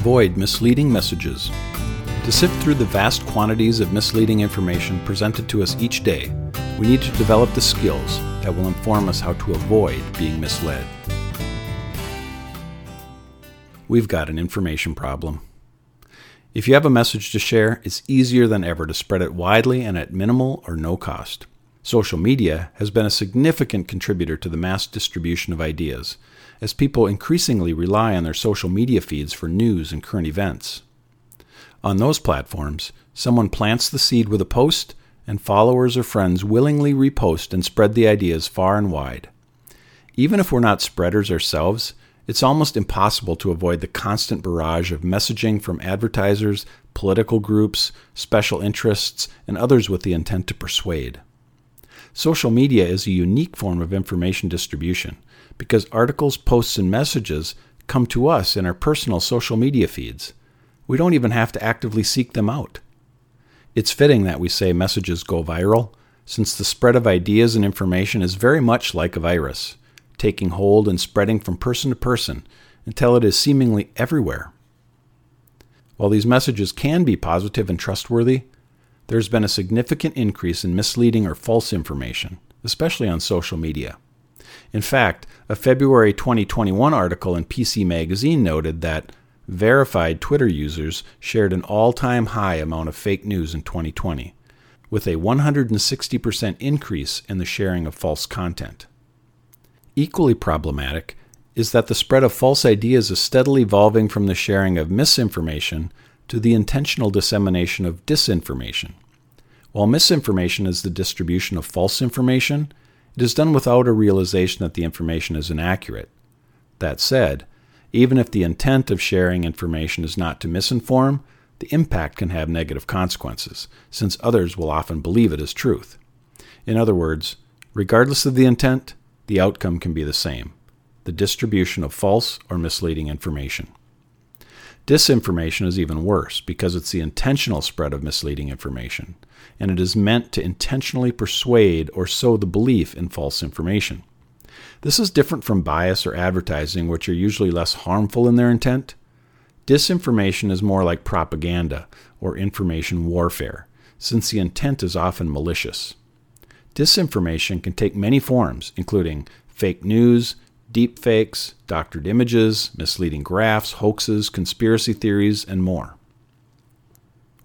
Avoid misleading messages. To sift through the vast quantities of misleading information presented to us each day, we need to develop the skills that will inform us how to avoid being misled. We've got an information problem. If you have a message to share, it's easier than ever to spread it widely and at minimal or no cost. Social media has been a significant contributor to the mass distribution of ideas, as people increasingly rely on their social media feeds for news and current events. On those platforms, someone plants the seed with a post, and followers or friends willingly repost and spread the ideas far and wide. Even if we're not spreaders ourselves, it's almost impossible to avoid the constant barrage of messaging from advertisers, political groups, special interests, and others with the intent to persuade. Social media is a unique form of information distribution because articles, posts, and messages come to us in our personal social media feeds. We don't even have to actively seek them out. It's fitting that we say messages go viral, since the spread of ideas and information is very much like a virus, taking hold and spreading from person to person until it is seemingly everywhere. While these messages can be positive and trustworthy, there has been a significant increase in misleading or false information, especially on social media. In fact, a February 2021 article in PC Magazine noted that verified Twitter users shared an all time high amount of fake news in 2020, with a 160% increase in the sharing of false content. Equally problematic is that the spread of false ideas is steadily evolving from the sharing of misinformation to the intentional dissemination of disinformation. While misinformation is the distribution of false information, it is done without a realization that the information is inaccurate. That said, even if the intent of sharing information is not to misinform, the impact can have negative consequences, since others will often believe it as truth. In other words, regardless of the intent, the outcome can be the same the distribution of false or misleading information. Disinformation is even worse because it's the intentional spread of misleading information, and it is meant to intentionally persuade or sow the belief in false information. This is different from bias or advertising, which are usually less harmful in their intent. Disinformation is more like propaganda or information warfare, since the intent is often malicious. Disinformation can take many forms, including fake news, deepfakes, doctored images, misleading graphs, hoaxes, conspiracy theories, and more.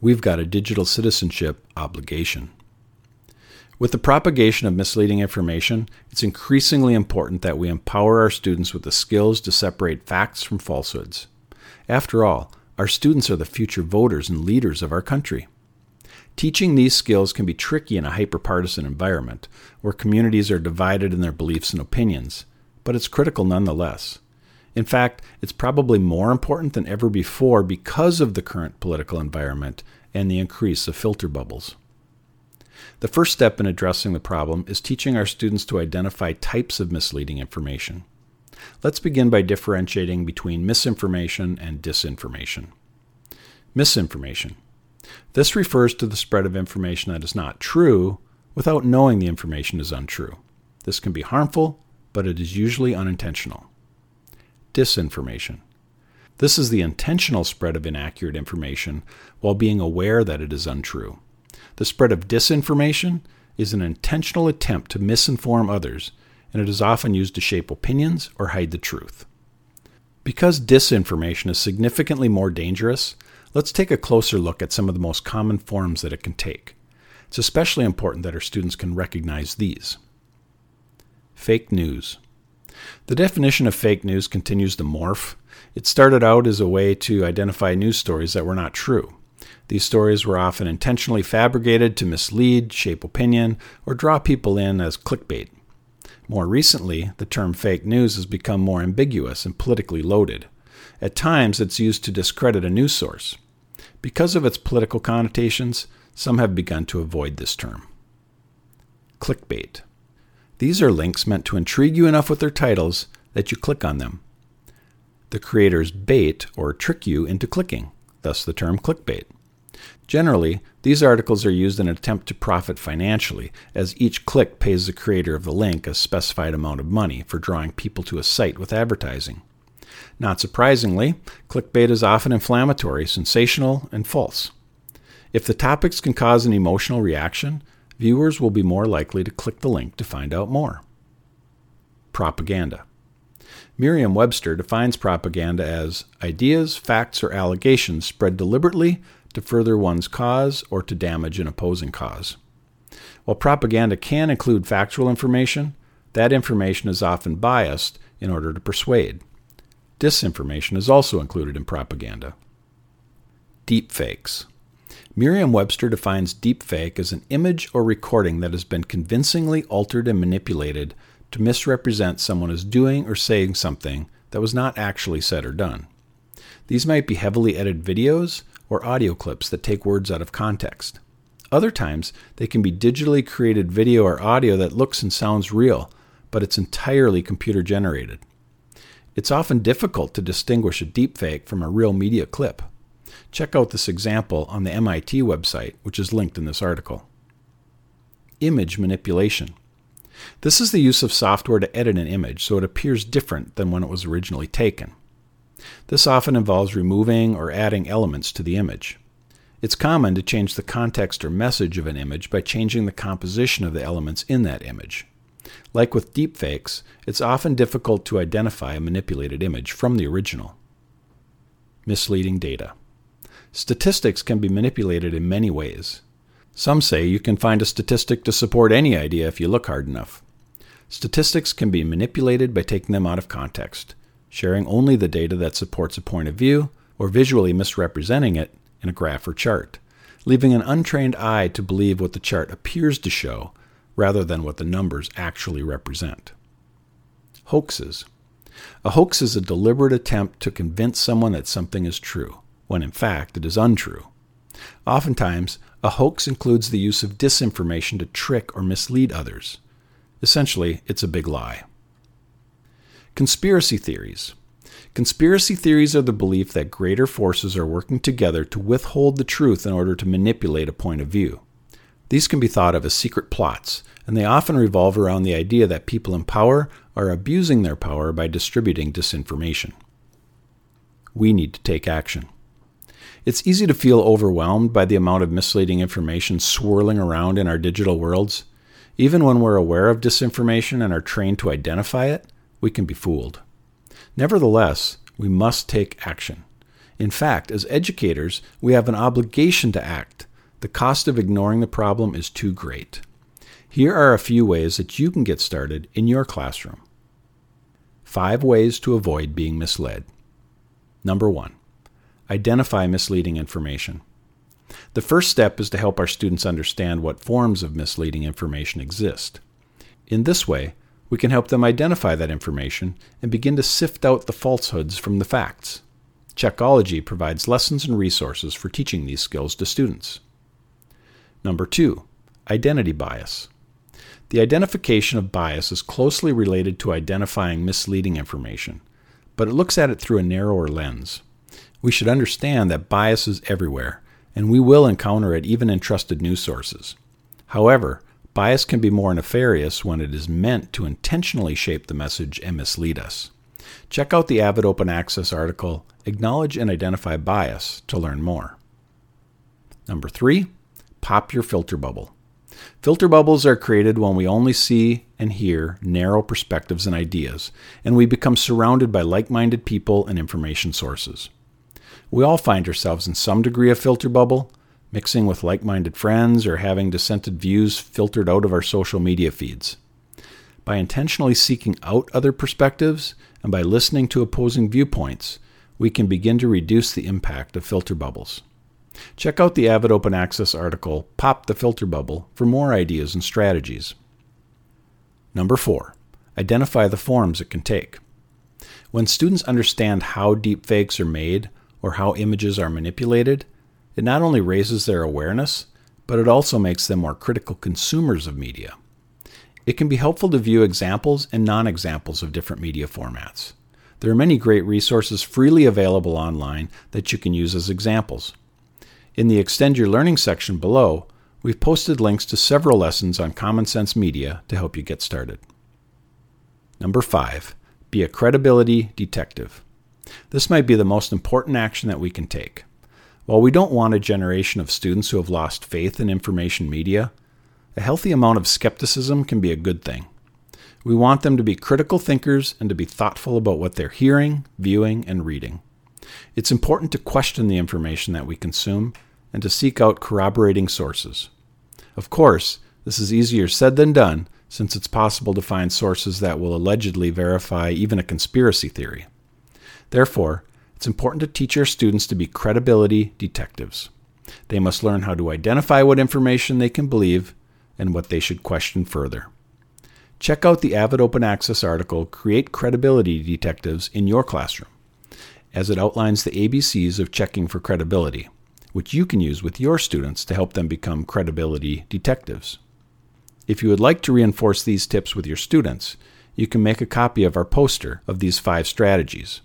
We've got a digital citizenship obligation. With the propagation of misleading information, it's increasingly important that we empower our students with the skills to separate facts from falsehoods. After all, our students are the future voters and leaders of our country. Teaching these skills can be tricky in a hyperpartisan environment, where communities are divided in their beliefs and opinions, but it's critical nonetheless. In fact, it's probably more important than ever before because of the current political environment and the increase of filter bubbles. The first step in addressing the problem is teaching our students to identify types of misleading information. Let's begin by differentiating between misinformation and disinformation. Misinformation. This refers to the spread of information that is not true without knowing the information is untrue. This can be harmful but it is usually unintentional. Disinformation. This is the intentional spread of inaccurate information while being aware that it is untrue. The spread of disinformation is an intentional attempt to misinform others, and it is often used to shape opinions or hide the truth. Because disinformation is significantly more dangerous, let's take a closer look at some of the most common forms that it can take. It's especially important that our students can recognize these. Fake news. The definition of fake news continues to morph. It started out as a way to identify news stories that were not true. These stories were often intentionally fabricated to mislead, shape opinion, or draw people in as clickbait. More recently, the term fake news has become more ambiguous and politically loaded. At times, it's used to discredit a news source. Because of its political connotations, some have begun to avoid this term. Clickbait. These are links meant to intrigue you enough with their titles that you click on them. The creators bait or trick you into clicking, thus the term clickbait. Generally, these articles are used in an attempt to profit financially, as each click pays the creator of the link a specified amount of money for drawing people to a site with advertising. Not surprisingly, clickbait is often inflammatory, sensational, and false. If the topics can cause an emotional reaction, viewers will be more likely to click the link to find out more. Propaganda. Merriam Webster defines propaganda as ideas, facts, or allegations spread deliberately to further one's cause or to damage an opposing cause. While propaganda can include factual information, that information is often biased in order to persuade. Disinformation is also included in propaganda. Deepfakes. Merriam Webster defines deepfake as an image or recording that has been convincingly altered and manipulated to misrepresent someone as doing or saying something that was not actually said or done. These might be heavily edited videos or audio clips that take words out of context. Other times, they can be digitally created video or audio that looks and sounds real, but it's entirely computer generated. It's often difficult to distinguish a deepfake from a real media clip. Check out this example on the MIT website, which is linked in this article. Image manipulation. This is the use of software to edit an image so it appears different than when it was originally taken. This often involves removing or adding elements to the image. It's common to change the context or message of an image by changing the composition of the elements in that image. Like with deepfakes, it's often difficult to identify a manipulated image from the original. Misleading data. Statistics can be manipulated in many ways. Some say you can find a statistic to support any idea if you look hard enough. Statistics can be manipulated by taking them out of context, sharing only the data that supports a point of view, or visually misrepresenting it in a graph or chart, leaving an untrained eye to believe what the chart appears to show rather than what the numbers actually represent. Hoaxes. A hoax is a deliberate attempt to convince someone that something is true, when in fact it is untrue. Oftentimes, a hoax includes the use of disinformation to trick or mislead others. Essentially, it's a big lie. Conspiracy theories. Conspiracy theories are the belief that greater forces are working together to withhold the truth in order to manipulate a point of view. These can be thought of as secret plots, and they often revolve around the idea that people in power are abusing their power by distributing disinformation. We need to take action. It's easy to feel overwhelmed by the amount of misleading information swirling around in our digital worlds. Even when we're aware of disinformation and are trained to identify it, we can be fooled. Nevertheless, we must take action. In fact, as educators, we have an obligation to act the cost of ignoring the problem is too great. Here are a few ways that you can get started in your classroom. Five ways to avoid being misled. Number one, identify misleading information. The first step is to help our students understand what forms of misleading information exist. In this way, we can help them identify that information and begin to sift out the falsehoods from the facts. Checkology provides lessons and resources for teaching these skills to students. Number two, identity bias. The identification of bias is closely related to identifying misleading information, but it looks at it through a narrower lens. We should understand that bias is everywhere, and we will encounter it even in trusted news sources. However, bias can be more nefarious when it is meant to intentionally shape the message and mislead us. Check out the Avid Open Access article, Acknowledge and Identify Bias, to learn more. Number three, pop your filter bubble. Filter bubbles are created when we only see and hear narrow perspectives and ideas, and we become surrounded by like minded people and information sources. We all find ourselves in some degree of filter bubble, mixing with like minded friends or having dissented views filtered out of our social media feeds. By intentionally seeking out other perspectives and by listening to opposing viewpoints, we can begin to reduce the impact of filter bubbles. Check out the Avid Open Access article, Pop the Filter Bubble, for more ideas and strategies. Number four, identify the forms it can take. When students understand how deepfakes are made or how images are manipulated, it not only raises their awareness, but it also makes them more critical consumers of media. It can be helpful to view examples and non examples of different media formats. There are many great resources freely available online that you can use as examples. In the Extend Your Learning section below, we've posted links to several lessons on Common Sense Media to help you get started. Number five, be a credibility detective. This might be the most important action that we can take. While we don't want a generation of students who have lost faith in information media, a healthy amount of skepticism can be a good thing. We want them to be critical thinkers and to be thoughtful about what they're hearing, viewing, and reading. It's important to question the information that we consume and to seek out corroborating sources. Of course, this is easier said than done since it's possible to find sources that will allegedly verify even a conspiracy theory. Therefore, it's important to teach your students to be credibility detectives. They must learn how to identify what information they can believe and what they should question further. Check out the Avid Open Access article, Create Credibility Detectives in Your Classroom, as it outlines the ABCs of checking for credibility, which you can use with your students to help them become credibility detectives. If you would like to reinforce these tips with your students, you can make a copy of our poster of these five strategies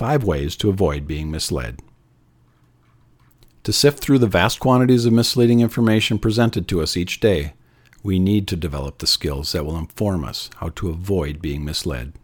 Five Ways to Avoid Being Misled. To sift through the vast quantities of misleading information presented to us each day, we need to develop the skills that will inform us how to avoid being misled.